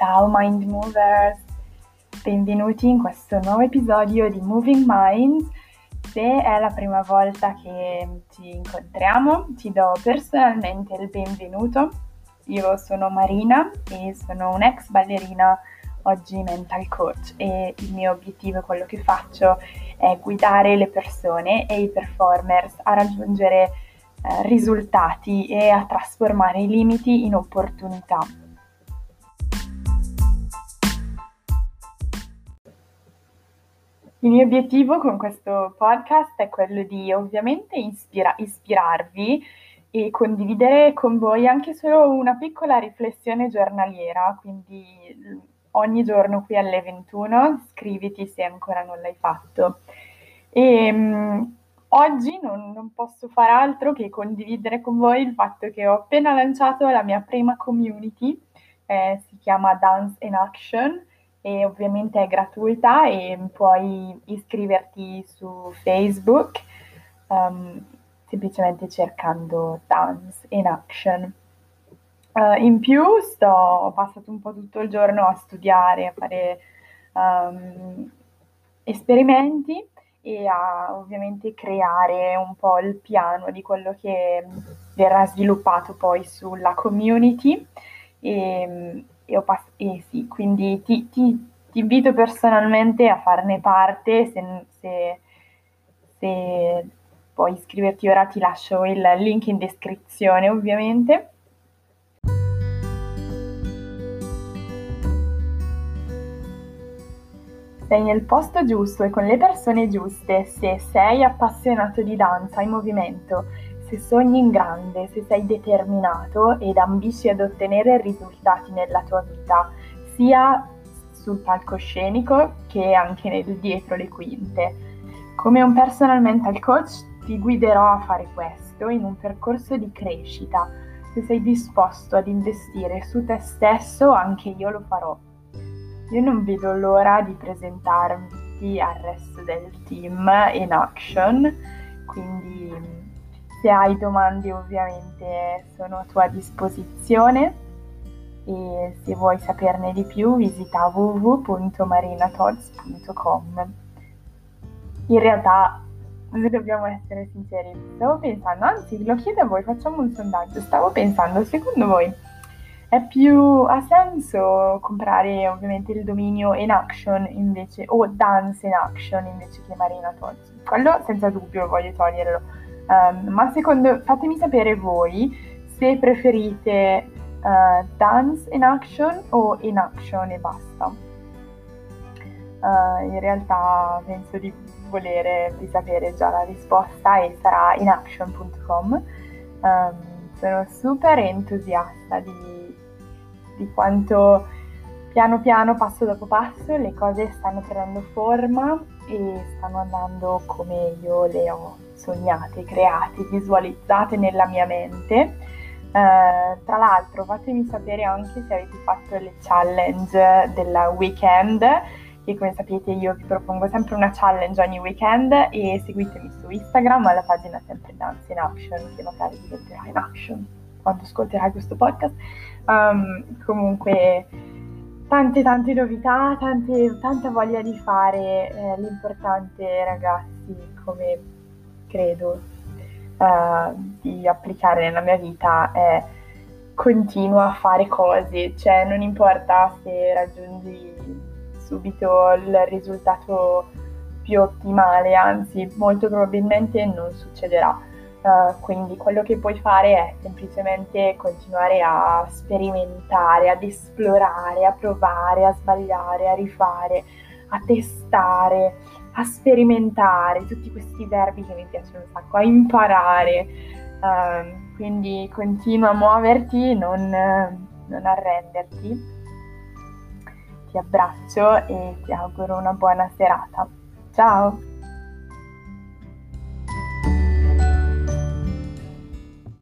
ciao Mind Movers! Benvenuti in questo nuovo episodio di Moving Minds. Se è la prima volta che ci incontriamo, ti do personalmente il benvenuto. Io sono Marina e sono un'ex ballerina, oggi mental coach e il mio obiettivo, quello che faccio, è guidare le persone e i performers a raggiungere eh, risultati e a trasformare i limiti in opportunità. Il mio obiettivo con questo podcast è quello di ovviamente ispira- ispirarvi e condividere con voi anche solo una piccola riflessione giornaliera, quindi ogni giorno qui alle 21 scriviti se ancora non l'hai fatto. E um, oggi non, non, posso far altro che condividere con voi il fatto che ho appena lanciato la mia prima community, eh, si chiama Dance in Action e ovviamente è gratuita e puoi iscriverti su Facebook um, semplicemente cercando Dance in Action. Uh, in più sto, ho passato un po' tutto il giorno a studiare, a fare um, esperimenti e a ovviamente creare un po' il piano di quello che verrà sviluppato poi sulla community. E, e, pass- e sì, quindi ti, ti, ti, invito personalmente a farne parte, se, se, se puoi iscriverti ora ti lascio il link in descrizione ovviamente. Sei nel posto giusto e con le persone giuste se sei appassionato di danza e movimento se sogni in grande, se sei determinato ed ambisci ad ottenere risultati nella tua vita, sia sul palcoscenico che anche nel dietro le quinte. Come un personal mental coach ti guiderò a fare questo in un percorso di crescita. Se sei disposto ad investire su te stesso, anche io lo farò. Io non vedo l'ora di presentarti al resto del team in action, quindi se hai domande ovviamente sono a tua disposizione e se vuoi saperne di più visita www.marinatods.com. In realtà, se dobbiamo essere sinceri, stavo pensando, anzi lo chiedo a voi, facciamo un sondaggio, stavo pensando, secondo voi è più ha senso comprare ovviamente il dominio in action invece o dance in action invece che Marina Tots? Quello senza dubbio voglio toglierlo Um, ma secondo, fatemi sapere voi se preferite uh, dance in action o in action e basta. Uh, in realtà penso di volere di sapere già la risposta e sarà inaction.com. Um, ehm, sono super entusiasta di, di quanto piano piano, passo dopo passo, le cose stanno prendendo forma e stanno andando come io le ho sognate, create, visualizzate nella mia mente. Uh, tra l'altro fatemi sapere anche se avete fatto le challenge della weekend che come sapete io vi propongo sempre una challenge ogni weekend e seguitemi su Instagram alla pagina sempre Dance in Action che magari diventerà in action quando ascolterai questo podcast um, comunque tante tante novità tante, tanta voglia di fare eh, l'importante ragazzi come credo uh, di applicare nella mia vita è continua a fare cose, cioè non importa se raggiungi subito il risultato più ottimale, anzi molto probabilmente non succederà. Uh, quindi quello che puoi fare è semplicemente continuare a sperimentare, ad esplorare, a provare, a sbagliare, a rifare, a testare, a sperimentare, tutti questi verbi che mi piacciono un sacco, a imparare. Uh, quindi continua a muoverti, non, non arrenderti. Ti abbraccio e ti auguro una buona serata. Ciao!